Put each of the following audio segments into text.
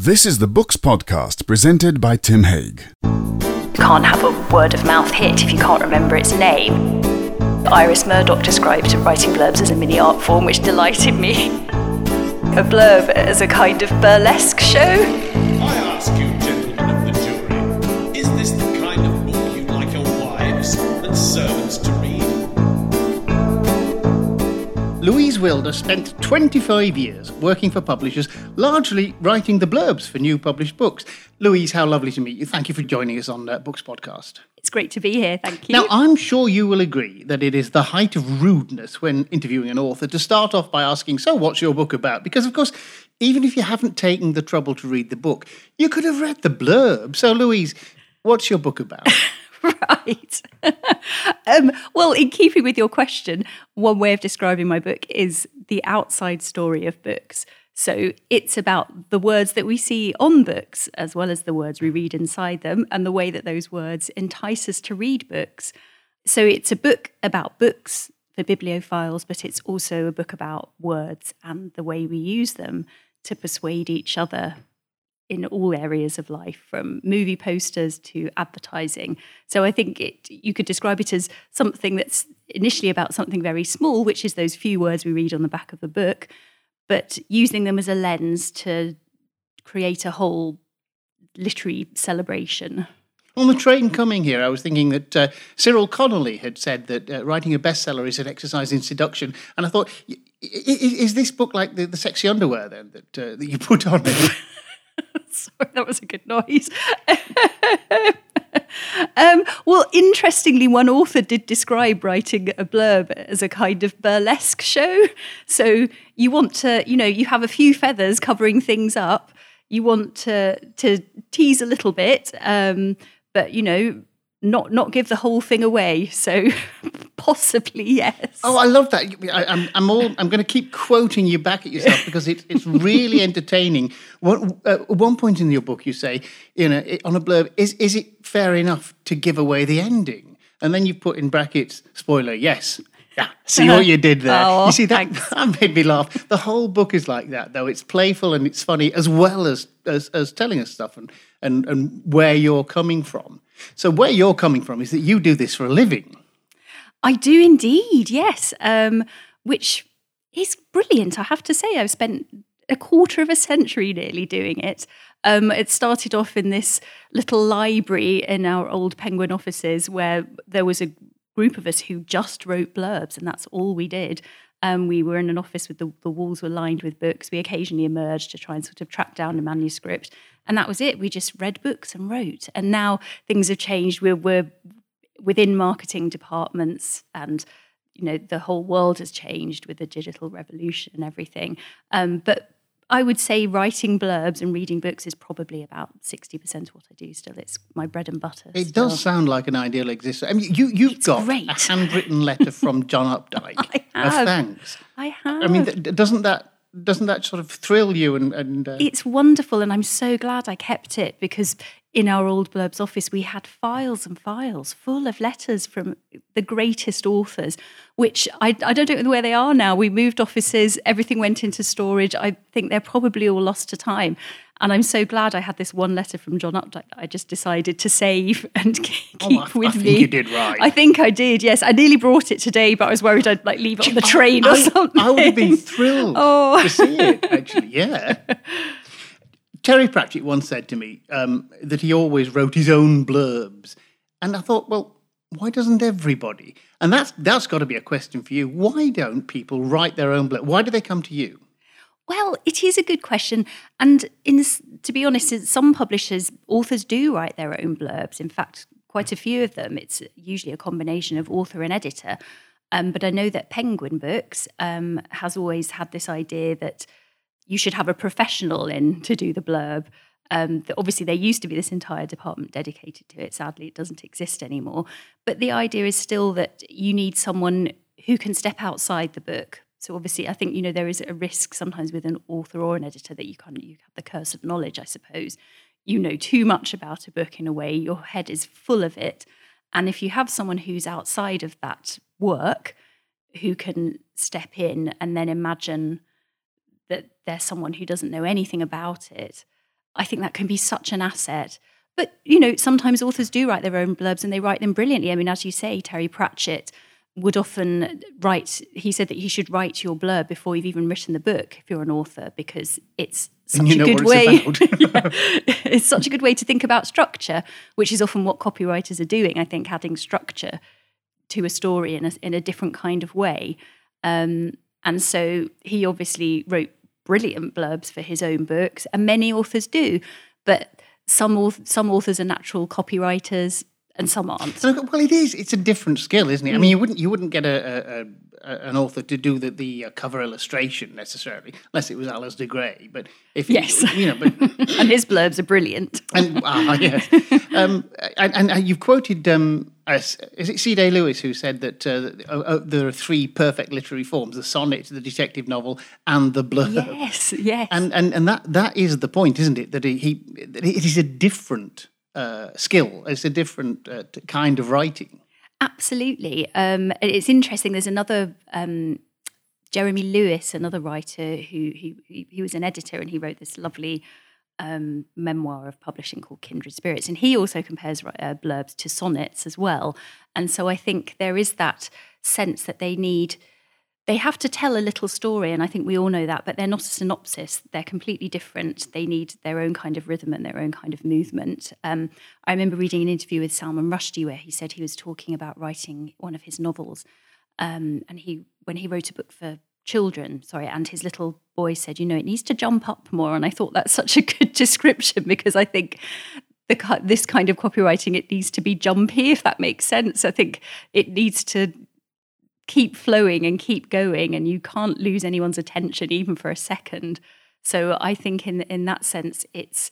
This is the Books Podcast presented by Tim Haig. You can't have a word of mouth hit if you can't remember its name. Iris Murdoch described writing blurbs as a mini art form, which delighted me. A blurb as a kind of burlesque show. I ask you, gentlemen of the jury, is this the kind of book you'd like your wives and servants to Louise Willder spent 25 years working for publishers, largely writing the blurbs for new published books. Louise, how lovely to meet you. Thank you for joining us on uh, Books Podcast. It's great to be here, thank you. Now, I'm sure you will agree that it is the height of rudeness when interviewing an author to start off by asking, So, what's your book about? Because, of course, even if you haven't taken the trouble to read the book, you could have read the blurb. So, Louise, what's your book about? right. um, well, in keeping with your question, one way of describing my book is the outside story of books. So it's about the words that we see on books, as well as the words we read inside them, and the way that those words entice us to read books. So it's a book about books for bibliophiles, but it's also a book about words and the way we use them to persuade each other in all areas of life, from movie posters to advertising. So I think it, you could describe it as something that's initially about something very small, which is those few words we read on the back of the book, but using them as a lens to create a whole literary celebration. On the train coming here, I was thinking that uh, Cyril Connolly had said that uh, writing a bestseller is an exercise in seduction, and I thought, is this book like the, the sexy underwear then that uh, that you put on? Sorry, that was a good noise. um, well, interestingly, one author did describe writing a blurb as a kind of burlesque show. So you want to, you know, you have a few feathers covering things up. You want to to tease a little bit, um, but you know, not not give the whole thing away. So possibly yes. Oh, I love that. I, am I'm, I'm all. I'm going to keep quoting you back at yourself because it, it's really entertaining. One, uh, at one point in your book, you say, you know, on a blurb, is is it fair enough to give away the ending? And then you put in brackets, spoiler, yes. Yeah, see what you did there. Oh, you see that, thanks. that made me laugh. The whole book is like that, though. It's playful and it's funny, as well as as, as telling us stuff and, and and where you're coming from. So where you're coming from is that you do this for a living. I do indeed, yes. Um, which is brilliant, I have to say. I've spent a quarter of a century nearly doing it. Um, it started off in this little library in our old Penguin offices where there was a group of us who just wrote blurbs, and that's all we did. Um, we were in an office with the, the walls were lined with books. We occasionally emerged to try and sort of track down a manuscript, and that was it. We just read books and wrote. And now things have changed. We're, we're within marketing departments and you know the whole world has changed with the digital revolution and everything um, but i would say writing blurbs and reading books is probably about 60% of what i do still it's my bread and butter It still. does sound like an ideal existence. I mean, you, you've It's got great. a handwritten letter from John Updike I have. thanks. i have I mean, doesn't that doesn't that sort of thrill you? And, and uh, it's wonderful and i'm so glad i kept it because in our old blurbs office we had files and files full of letters from the greatest authors which I, I don't know where they are now we moved offices everything went into storage i think they're probably all lost to time and i'm so glad i had this one letter from john updike that i just decided to save and oh, keep Oh, I- I with think me you did right. i think i did yes i nearly brought it today but i was worried i'd like leave it on the train or I, something I would have been thrilled Oh. to see it. Actually, yeah. Terry Pratchett once said to me um, that he always wrote his own blurbs, and I thought, well, why doesn't everybody? And that's that's got to be a question for you. Why don't people write their own blurb? Why do they come to you? Well, it is a good question. And in, to be honest, some publishers, authors do write their own blurbs. In fact, quite a few of them. It's usually a combination of author and editor. Um, but I know that Penguin Books um, has always had this idea that you should have a professional in to do the blurb. Um, obviously, there used to be this entire department dedicated to it. Sadly, it doesn't exist anymore. But the idea is still that you need someone who can step outside the book. So obviously, I think you know there is a risk sometimes with an author or an editor that you can't you have the curse of knowledge, I suppose. You know too much about a book in a way. Your head is full of it, and if you have someone who's outside of that work, who can step in and then imagine that there's someone who doesn't know anything about it, I think that can be such an asset. But you know, sometimes authors do write their own blurbs and they write them brilliantly. I mean, as you say, Terry Pratchett would often write. He said that you should write your blurb before you've even written the book if you're an author because it's such a good way. it's. Yeah. it's such a good way to think about structure, which is often what copywriters are doing. I think adding structure to a story in a, in a different kind of way. Um, and so he obviously wrote brilliant blurbs for his own books, and many authors do. But some some authors are natural copywriters, and some aren't. So, well, it is. It's a different skill, isn't it? I Mm. mean, you wouldn't you wouldn't get a, a, a an author to do the, the uh, cover illustration necessarily, unless it was Alasdair Gray. But if Yes. you, you know, but and his blurbs are brilliant. and ah, yes, um, and, and, and you've quoted um, is it C. Day Lewis who said that uh, uh, uh, there are three perfect literary forms: the sonnet, the detective novel, and the blurb. Yes, yes. And and and that that is the point, isn't it? That he, he that it is a different uh, skill. It's a different uh, kind of writing. Absolutely. Um, it's interesting. There's another um, Jeremy Lewis, another writer who, who he, he was an editor and he wrote this lovely um, memoir of publishing called Kindred Spirits. And he also compares uh, blurbs to sonnets as well. And so I think there is that sense that they need. They have to tell a little story, and I think we all know that, but they're not a synopsis. They're completely different. They need their own kind of rhythm and their own kind of movement. Um, I remember reading an interview with Salman Rushdie where he said he was talking about writing one of his novels, um, and he when he wrote a book for children, sorry, and his little boy said, you know, it needs to jump up more, and I thought that's such a good description because I think the this kind of copywriting it needs to be jumpy, if that makes sense. I think it needs to keep flowing and keep going and you can't lose anyone's attention even for a second. So i think in in that sense it's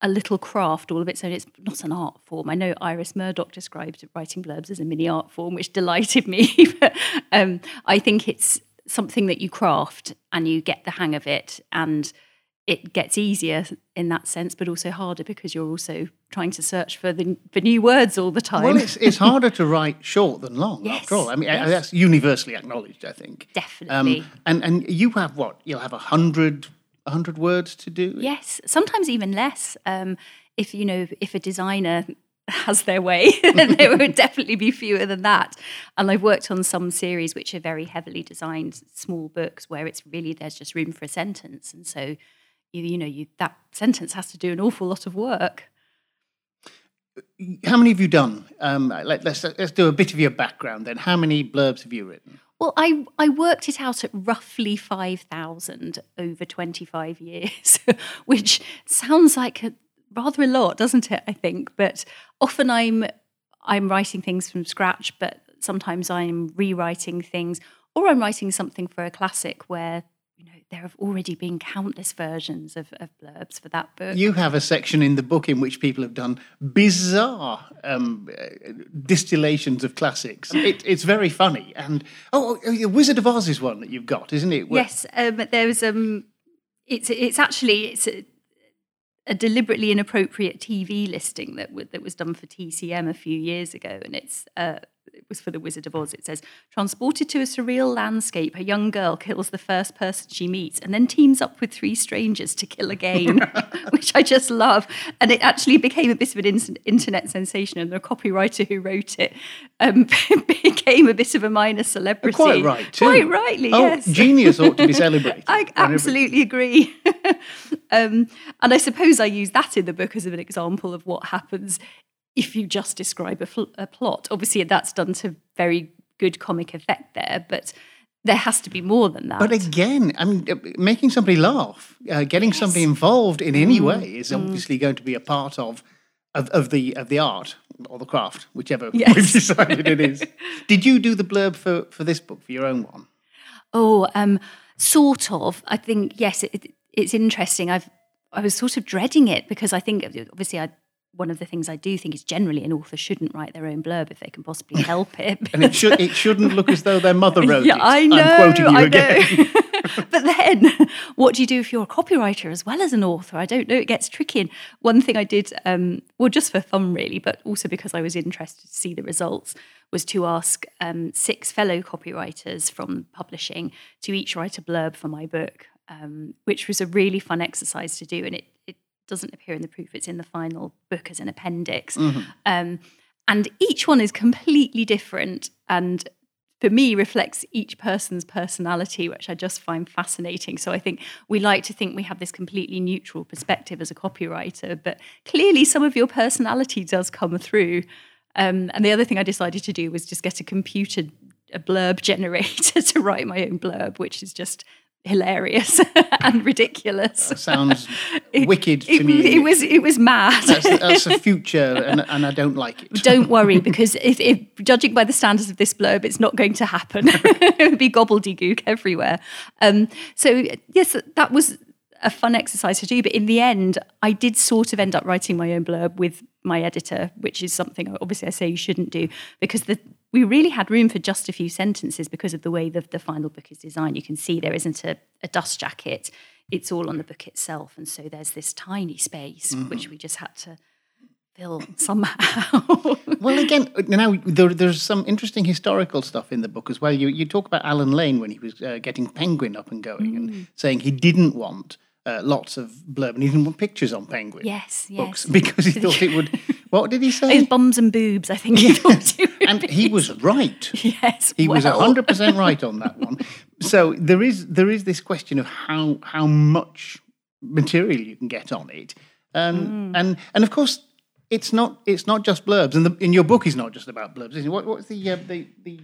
a little craft all of its own. It's not an art form. I know iris murdoch described writing blurbs as a mini art form which delighted me but um, i think it's something that you craft and you get the hang of it and it gets easier in that sense but also harder because you're also trying to search for the for new words all the time Well, it's it's harder to write short than long, Yes, after all. I mean, yes. that's universally acknowledged, I think. Definitely. Um, and and you have what? You'll have a hundred a hundred words to do. Yes, sometimes even less. Um, if you know, if a designer has their way, then there would definitely be fewer than that. And I've worked on some series which are very heavily designed small books where it's really there's just room for a sentence, and so you you know you that sentence has to do an awful lot of work. How many have you done? Um, let, let's let's do a bit of your background then. How many blurbs have you written? Well, I, I worked it out at roughly 5,000 over 25 years, which sounds like a, rather a lot, doesn't it? I think. But often I'm, I'm writing things from scratch, but sometimes I'm rewriting things or I'm writing something for a classic where you know there have already been countless versions of, of blurbs for that book. You have a section in the book in which people have done bizarre um, uh, distillations of classics. It, it's very funny. And oh, oh, the Wizard of Oz is one that you've got, isn't it? Where- Yes, um, there's um, it's it's actually it's a, a deliberately inappropriate TV listing that w- that was done for TCM a few years ago, and it's uh, it was for the Wizard of Oz. It says, transported to a surreal landscape, a young girl kills the first person she meets, and then teams up with three strangers to kill again, which I just love. And it actually became a bit of an in- internet sensation, and the copywriter who wrote it um, became a bit of a minor celebrity. Quite right, too. Quite rightly, oh, yes. genius ought to be celebrated. I absolutely agree. um, and I suppose I use that in the book as an example of what happens if you just describe a, fl- a plot. Obviously, that's done to very good comic effect there, but there has to be more than that. But again, I mean, uh, making somebody laugh, uh, getting somebody involved in any Mm, way is obviously going to be a part of, of of the of the art or the craft, whichever Yes. we've decided it is. Did you do the blurb for for this book for your own one? Oh, um, sort of. I think yes. It, it's interesting. I've I was sort of dreading it because I think obviously I. One of the things I do think is generally an author shouldn't write their own blurb if they can possibly help it. And it should it shouldn't look as though their mother wrote yeah, it. I know. I'm quoting you I again. but then, what do you do if you're a copywriter as well as an author? I don't know. It gets tricky. And one thing I did, um, well, just for fun really, but also because I was interested to see the results, was to ask um, six fellow copywriters from publishing to each write a blurb for my book, um, which was a really fun exercise to do. And it, it doesn't appear in the proof. It's in the final book as an appendix. Um, and each one is completely different and for me reflects each person's personality which i just find fascinating so i think we like to think we have this completely neutral perspective as a copywriter but clearly some of your personality does come through um, and the other thing i decided to do was just get a computer a blurb generator to write my own blurb which is just hilarious and ridiculous Sounds wicked to me. it was it was mad that's, that's a future, and, and I don't like it. don't worry because if, if judging by the standards of this blurb it's not going to happen it would be gobbledygook everywhere um, so yes that was a fun exercise to do but in the end i did sort of end up writing my own blurb with my editor which is something obviously i say you shouldn't do because the we really had room for just a few sentences because of the way the, the final book is designed you can see there isn't a, a dust jacket it's all on the book itself and so there's this tiny space which we just had to fill somehow Well, again, now there, there's some interesting historical stuff in the book as well. You you talk about Alan Lane when he was uh, getting Penguin up and going, Mm. and saying he didn't want uh, lots of blurb and he didn't want pictures on Penguin Yes, books yes. because he thought it would. What did he say? His bums and boobs, I think he And he was right. yes, He was hundred percent right on that one. So there is there is this question of how how much material you can get on it, um, Mm. and and of course it's not it's not just blurbs. And the, in your book is not just about blurbs. Is it? What what's the uh, the the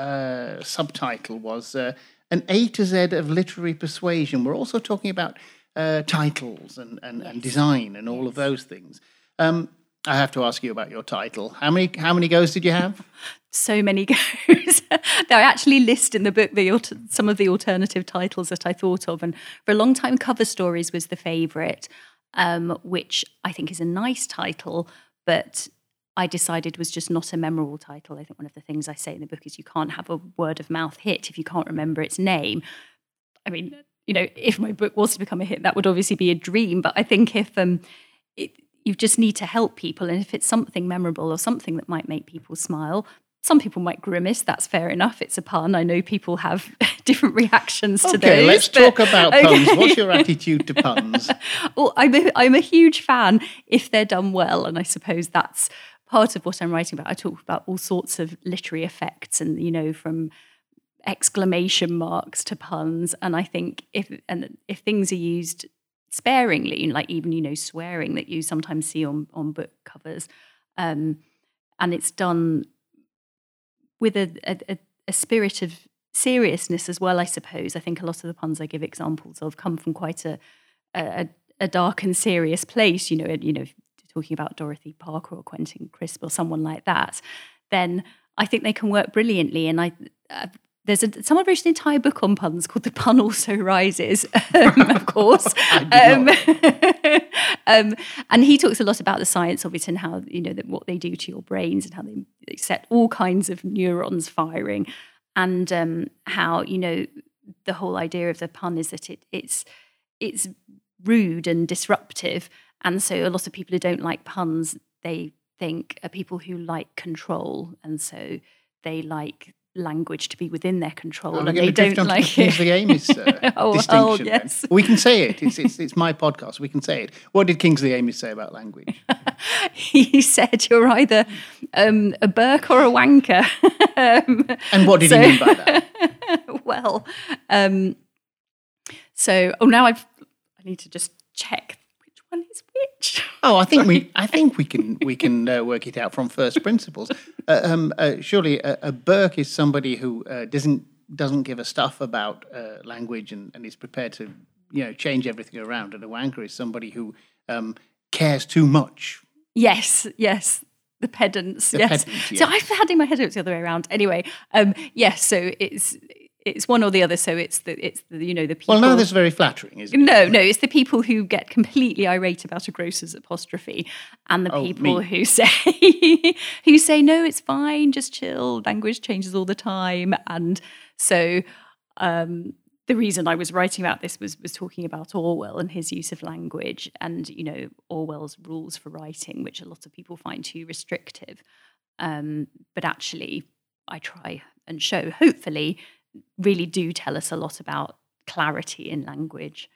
uh, subtitle was uh, an A to Z of literary persuasion. We're also talking about uh, titles and and, and design and all of those things. Um, I have to ask you about your title. How many how many goes did you have? so many goes. I actually list in the book the some of the alternative titles that I thought of, and for a long time, cover stories was the favourite, um, which I think is a nice title, but I decided was just not a memorable title. I think one of the things I say in the book is you can't have a word of mouth hit if you can't remember its name. I mean, you know, if my book was to become a hit, that would obviously be a dream. But I think if um, it, you just need to help people, and if it's something memorable or something that might make people smile, some people might grimace. That's fair enough. It's a pun. I know people have different reactions to Okay, those. let's but- talk about puns. What's your attitude to puns? well, I'm a, I'm a huge fan if they're done well, and I suppose that's part of what I'm writing about. I talk about all sorts of literary effects, and you know, from exclamation marks to puns. And I think if and if things are used sparingly, like even you know swearing that you sometimes see on on book covers, um, and it's done with a, a, a- spirit of seriousness as well. I suppose I think a lot of the puns I give examples of come from quite a a, a dark and serious place. You know, you know, talking about Dorothy Parker or Quentin Crisp or someone like that, then I think they can work brilliantly. And I. Uh, there's a, someone wrote an entire book on puns called "The Pun Also Rises," um, of course, um, um, and he talks a lot about the science of it and how you know that what they do to your brains and how they, they set all kinds of neurons firing, and um, how you know the whole idea of the pun is that it, it's it's rude and disruptive, and so a lot of people who don't like puns they think are people who like control, and so they like language to be within their control, Are and they don't the like it. Amis uh, Oh, distinction? then? yes. We can say it. It's, it's, it's my podcast. We can say it. What did Kingsley Amis say about language? he said you're either um, a berk or a wanker. um, And what did So- he mean by that? well, um, so oh now I've I need to just check which one is which. Oh, I think we, I think we can, we can uh, work it out from first principles. Uh, um, uh, surely, a, a berk is somebody who uh, doesn't doesn't give a stuff about uh, language and, and is prepared to, you know, change everything around. And a wanker is somebody who um, cares too much. Yes, yes. The pedants, The yes. pedants, So. I've had in my head it was the other way around. Anyway, um, yes. So it's it's one or the other. So it's the it's the you know the people. Well, now this is very flattering, isn't it? No, no, it's the people who get completely irate about a grocer's apostrophe, and the Oh, people me. who say who say no, it's fine, just chill. Language changes all the time, and so um, the reason I was writing about this was was talking about Orwell and his use of language, and you know Orwell's rules for writing, which a lot of people find too restrictive. Um, but actually, I try and show, hopefully, really do tell us a lot about clarity in language.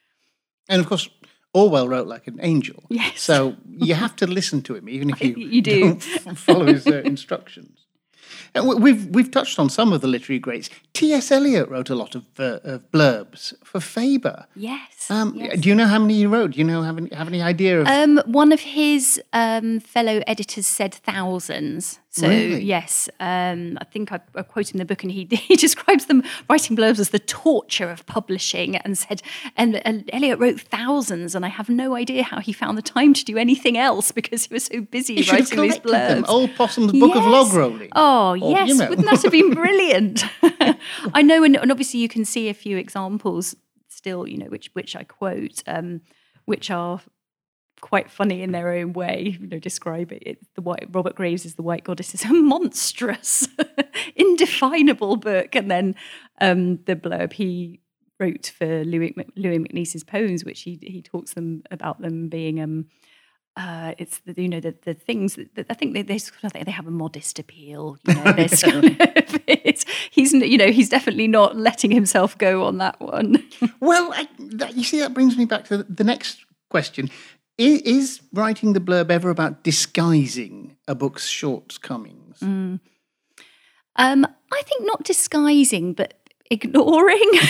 And of course, Orwell wrote like an angel. Yes. So you have to listen to him, even if you, You do. don't follow his uh, instructions. And we- we've we've touched on some of the literary greats. T.S. Eliot wrote a lot of, uh, of blurbs for Faber. Yes. Um, yes. Do you know how many he wrote? Do you know have any, have any idea of? Um, one of his um, fellow editors said thousands. So Really? yes, um, I think I, I quote in the book, and he he describes them writing blurbs as the torture of publishing, and said, and, and Eliot wrote thousands, and I have no idea how he found the time to do anything else because he was so busy he writing these collected them. blurbs. Old Possum's Book of Log Rolling. Oh Or, yes, you know. wouldn't that have been brilliant? I know, and, and obviously you can see a few examples still, you know, which which I quote, um, which are quite funny in their own way. You know, describe it. it the white Robert Graves is the White Goddess is a monstrous, indefinable book, and then um, the blurb he wrote for Louis, Louis MacNeice's poems, which he he talks them about them being. Um, uh, it's the, you know the the things that, that I think they they, sort of, they have a modest appeal. You know, of, it's, he's you know he's definitely not letting himself go on that one. Well, I, that, you see, that brings me back to the next question. Is, is writing the blurb ever about disguising a book's shortcomings? Mm. Um, I think not disguising, but ignoring.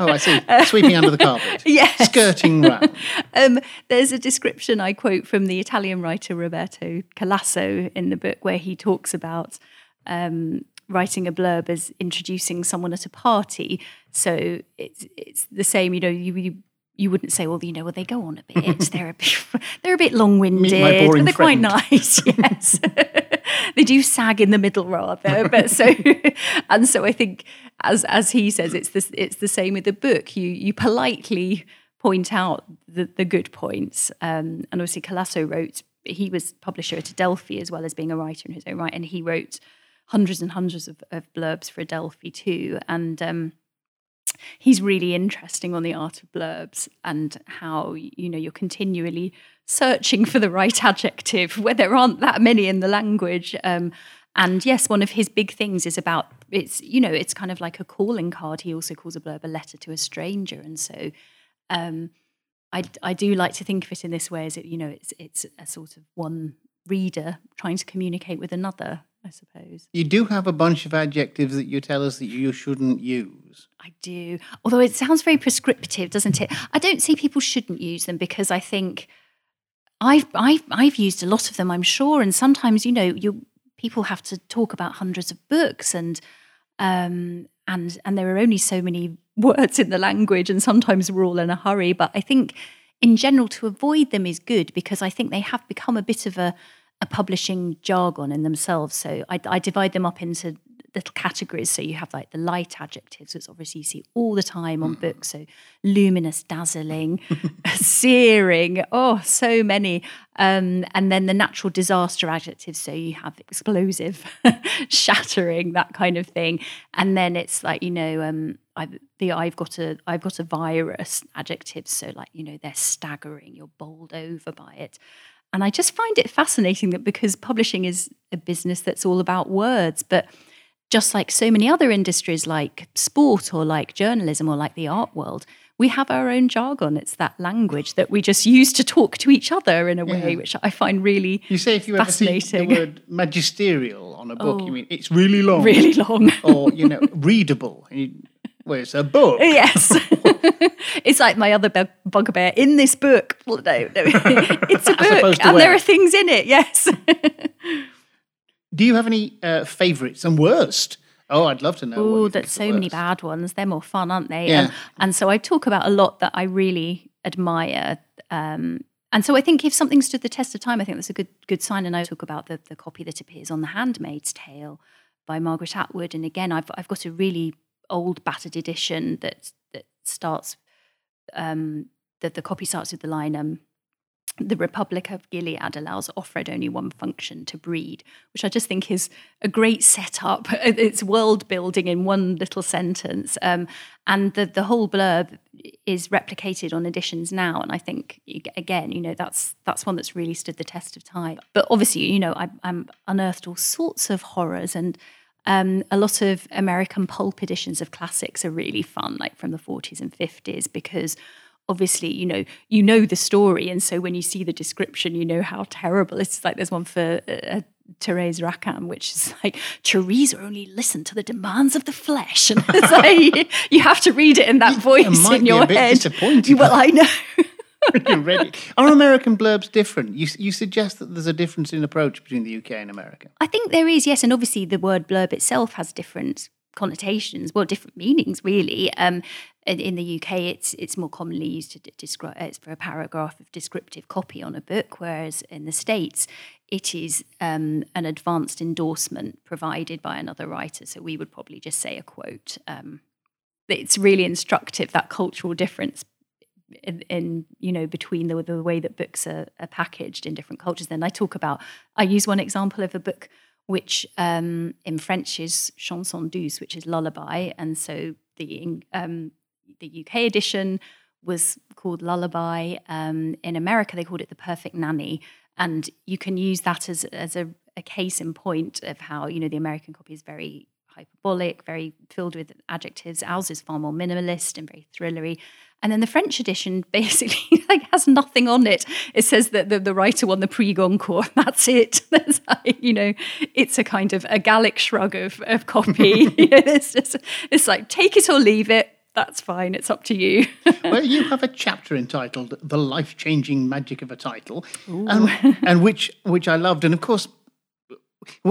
Oh, I see. Sweeping under the carpet. Yes. Skirting round. um, there's a description I quote from the Italian writer Roberto Calasso in the book where he talks about um, writing a blurb as introducing someone at a party. So it's it's the same. You know, you. you you wouldn't say, well, you know, well, they go on a bit. They're a bit, they're a bit long-winded, but they're quite nice. Yes, they do sag in the middle rather. But so, and so, I think, as as he says, it's this, it's the same with the book. You you politely point out the, the good points. Um, and obviously, Calasso wrote, he was publisher at Adelphi as well as being a writer in his own right. And he wrote hundreds and hundreds of, of blurbs for Adelphi too. And um, he's really interesting on the art of blurbs and how, you know, you're continually searching for the right adjective where there aren't that many in the language. Um, and yes, one of his big things is about it's, you know, it's kind of like a calling card. He also calls a blurb a letter to a stranger. And so, um, I, I do like to think of it in this way as it, you know, it's it's a sort of one reader trying to communicate with another, I suppose. You do have a bunch of adjectives that you tell us that you shouldn't use. I do. Although it sounds very prescriptive, doesn't it? I don't see people shouldn't use them because I think I've I've I've used a lot of them, I'm sure. And sometimes, you know, you people have to talk about hundreds of books and um and and there are only so many words in the language and sometimes we're all in a hurry. But I think in general to avoid them is good because I think they have become a bit of a a publishing jargon in themselves. So I, I divide them up into little categories. So you have like the light adjectives, which obviously you see all the time on books. So luminous, dazzling, searing, oh, so many. Um, and then the natural disaster adjectives. So you have explosive, shattering, that kind of thing. And then it's like, you know, um, I've, the I've got a I've got a virus adjectives. So like, you know, they're staggering, you're bowled over by it. And I just find it fascinating that because publishing is a business that's all about words, but just like so many other industries like sport or like journalism or like the art world, we have our own jargon. It's that language that we just use to talk to each other in a way, Yeah. which I find really You say if you ever see the word magisterial on a book, Oh. you mean it's really long. really long. Or, you know, readable. You- Well, it's a book. Yes. it's like my other bug- bugbear in this book. Well, no, no. it's a book and there are things in it. Yes. Do you have any uh, favourites and worst? Oh, I'd love to know. Oh, there's so many bad ones. They're more fun, aren't they? Yeah. And, and so I talk about a lot that I really admire. Um, and so I think if something stood the test of time, I think that's a good good sign. And I talk about the, the copy that appears on The Handmaid's Tale by Margaret Atwood. And again, I've I've got a really old battered edition that that starts um, that the copy starts with the line um, the Republic of Gilead allows Offred only one function to breed, which I just think is a great setup. It's world building in one little sentence. Um, and the, the whole blurb is replicated on editions now. And I think, again, you know, that's that's one that's really stood the test of time. But obviously, you know, I, I'm unearthed all sorts of horrors and um, a lot of American pulp editions of classics are really fun, like from the 40s and 50s, because obviously, you know, you know the story, and so when you see the description, you know how terrible. It's like there's one for uh, Therese Raquin, which is like Teresa only listened to the demands of the flesh, and it's like you have to read it in that voice in your head. Well, I know. you read it. Are American blurbs different? You, you suggest that there's a difference in approach between the UK and America. I think there is, yes, and obviously the word blurb itself has different connotations, well, different meanings, really. Um, in, in the UK, it's it's more commonly used to describe it's for a paragraph of descriptive copy on a book, whereas in the states, it is um, an advanced endorsement provided by another writer. So we would probably just say a quote. Um, it's really instructive that cultural difference in, you know between the, the way that books are, are packaged in different cultures. Then I talk about I use one example of a book which um, in French is chanson douce, which is lullaby, and so the um, the UK edition was called lullaby. Um, in America, they called it the perfect nanny, and you can use that as as a, a case in point of how you know the American copy is very hyperbolic, very filled with adjectives. Ours is far more minimalist and very thrillery. And then the French edition basically like has nothing on it. It says that the, the writer won the Prix Goncourt. That's it. That's like, you know, it's a kind of a Gallic shrug of, of copy. you know, it's, just, it's like take it or leave it. That's fine. It's up to you. well, you have a chapter entitled "The Life Changing Magic of a Title," um, and, and which which I loved. And of course,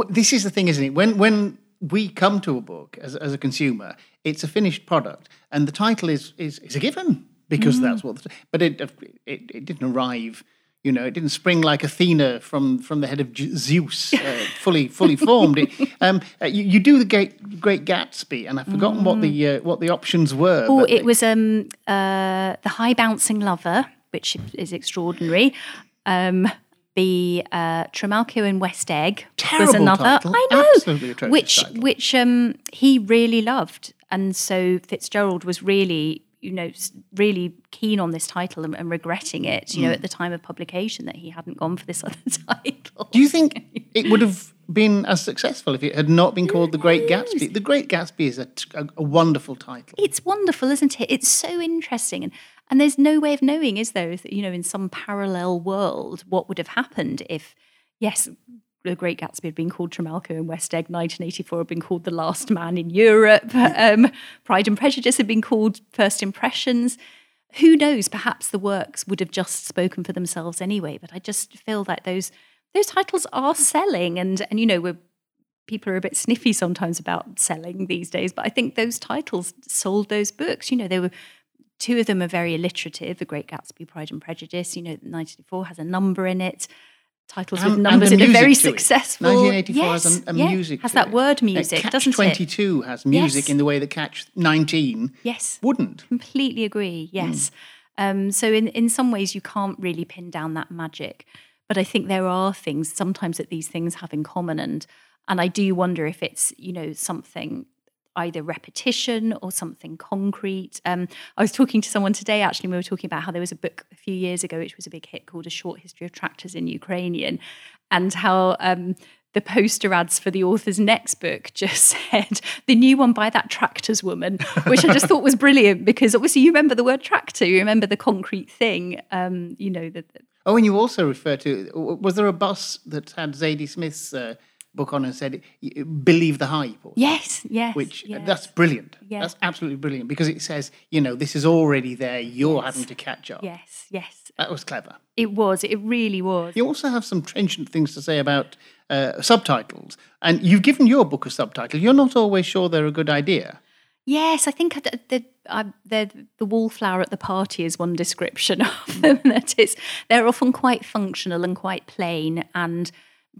this is the thing, isn't it? When when we come to a book as, as a consumer, it's a finished product, and the title is is, is a given because that's what. The, but it, it it didn't arrive. You know, it didn't spring like Athena from from the head of Zeus, uh, fully fully formed. It, um, uh, you, you do the Great Great Gatsby, and I've forgotten what the uh, what the options were. Oh, it they- was um, uh, the High Bouncing Lover, which is extraordinary. Um, the uh, Trimalchio and West Egg was another. title. I know, Absolutely which title. which um, he really loved, and so Fitzgerald was really, you know, really keen on this title and, and regretting it. You know, at the time of publication, that he hadn't gone for this other title. Do you think it would have been as successful if it had not been called The Great Gatsby? The Great Gatsby is a, t- a- a wonderful title. it's wonderful, isn't it? It's so interesting, and and there's no way of knowing, is there? You know, in some parallel world, what would have happened if, yes, the Great Gatsby had been called Trimalchio and West Egg. 1984 had been called The Last Man in Europe. Um, Pride and Prejudice had been called First Impressions. Who knows? Perhaps the works would have just spoken for themselves anyway. But I just feel that those those titles are selling, and and you know we're people are a bit sniffy sometimes about selling these days, but I think those titles sold those books. You know, they were two of them are very alliterative. The Great Gatsby, Pride and Prejudice. You know, 1984 has a number in it. Titles And- with numbers that are very successful. 1984 yes, has a, a yeah, music. has that it. word Uh, music, Catch doesn't it? 22 has music Yes. in the way that Catch 19 Yes, wouldn't. completely agree. Yes. Um, so in in some ways, you can't really pin down that magic, but I think there are things sometimes that these things have in common, and and I do wonder if it's you know something either repetition or something concrete. Um, I was talking to someone today actually. We were talking about how there was a book a few years ago which was a big hit called A Short History of Tractors in Ukrainian, and how. Um, the poster ads for the author's next book just said the new one by that tractors woman, which I just thought was brilliant because obviously you remember the word tractor, you remember the concrete thing, um, you know, the, Oh, and you also refer to was there a bus that had Zadie Smith's uh, book on and said "Believe the hype"? Or yes, yes, which uh, yes. that's brilliant. Yeah. That's absolutely brilliant because it says you know this is already there. You're having to catch up. yes, yes, That was clever. it was, it really was. You also have some trenchant things to say about uh, subtitles, and you've given your book a subtitle. You're not always sure they're a good idea. Yes, I think the, the, the, the wallflower at the party is one description of them. That is, they're often quite functional and quite plain and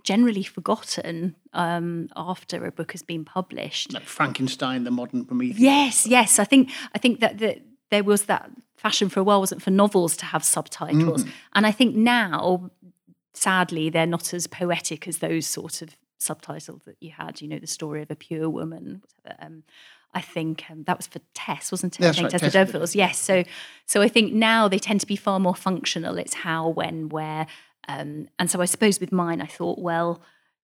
generally forgotten um, after a book has been published. Like Frankenstein, the modern Prometheus. Yes, yes. I think I think that the, there was that fashion for a while, wasn't for novels to have subtitles, and I think now, sadly, they're not as poetic as those sort of subtitles that you had. You know, the story of a pure woman. Whatever. Um, I think um, that was for Tess, wasn't it? That's I think right, Tess Yes. So, so I think now they tend to be far more functional. It's how, when, where, um, and so I suppose with mine, I thought, well,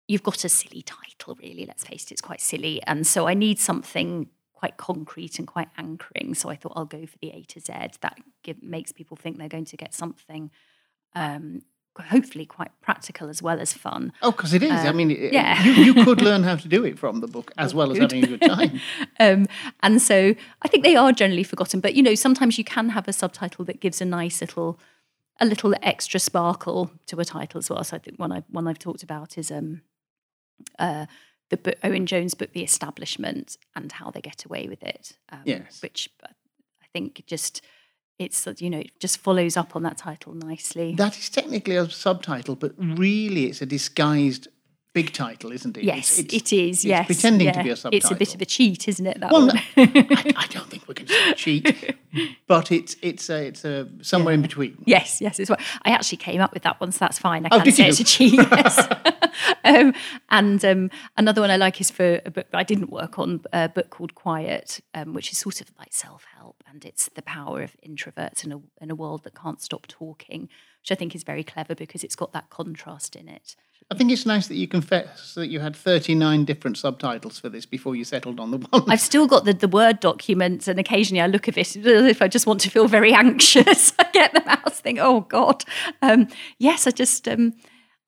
you've got a silly title, really. Let's face it, it's quite silly, and so I need something quite concrete and quite anchoring. So I thought I'll go for the A to Z. That give, makes people think they're going to get something. Um, hopefully quite practical as well as fun Oh, because it is. I mean, it- yeah. you, you could learn how to do it from the book as well as having a good time. um, and so I think they are generally forgotten. But you know, sometimes you can have a subtitle that gives a nice little, a little extra sparkle to a title as well. So I think one I one I've talked about is um, uh, the book, Owen Jones book, The Establishment, and how they get away with it. Um, Yes. which I think just it's you know it just follows up on that title nicely. That is technically a subtitle, but really it's a disguised big title, isn't it? yes, It's- it's- it is. it's yes, pretending to be a subtitle. It's a bit of a cheat, isn't it? That Well, one. no, I, I don't think we can say cheat, but it's it's a, it's a somewhere in between. Yes, yes, it's what I actually came up with that one, so that's fine. I Oh, can did say you? it's a cheat. Yes. um, and um, another one I like is for a book that I didn't work on, a book called Quiet, um, which is sort of like self help, and it's the power of introverts in a in a world that can't stop talking, which I think is very clever because it's got that contrast in it. I think it's nice that you confess that you had 39 different subtitles for this before you settled on the one. I've still got the, the Word documents, and occasionally I look at it if I just want to feel very anxious. I get them out and think, oh God. Um, yes, I just, um,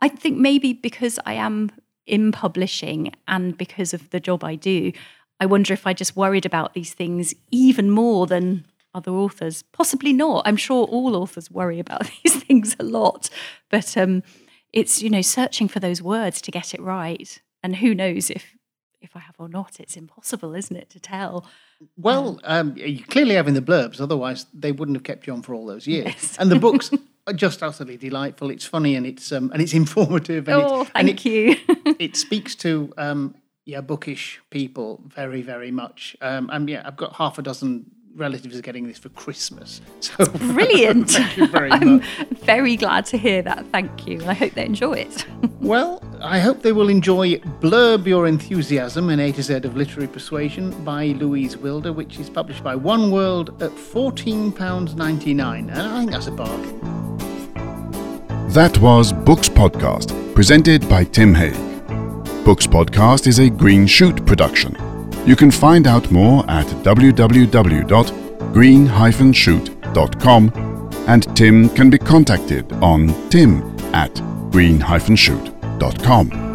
I think maybe because I am in publishing and because of the job I do, I wonder if I just worried about these things even more than other authors. Possibly not. I'm sure all authors worry about these things a lot, but um, it's you know searching for those words to get it right, and who knows if if I have or not. It's impossible, isn't it, to tell? Well, um, you clearly having the blurbs, otherwise they wouldn't have kept you on for all those years. Yes. And the books are just utterly delightful. It's funny and it's um, and it's informative. And Oh, it, and thank it, you. it speaks to um, yeah bookish people very very much. Um, and yeah, I've got half a dozen relatives are getting this for Christmas. So Brilliant. Thank you very I'm much. very glad to hear that. Thank you. I hope they enjoy it. Well, I hope they will enjoy Blurb Your Enthusiasm, an A to Z of Literary Persuasion by Louise Willder, which is published by Oneworld at £14.99. And I think that's a bargain. That was Books Podcast, presented by Tim Haig. Books Podcast is a Green Shoot production. You can find out more at www.green-shoot.com and Tim can be contacted on tim at green-shoot.com.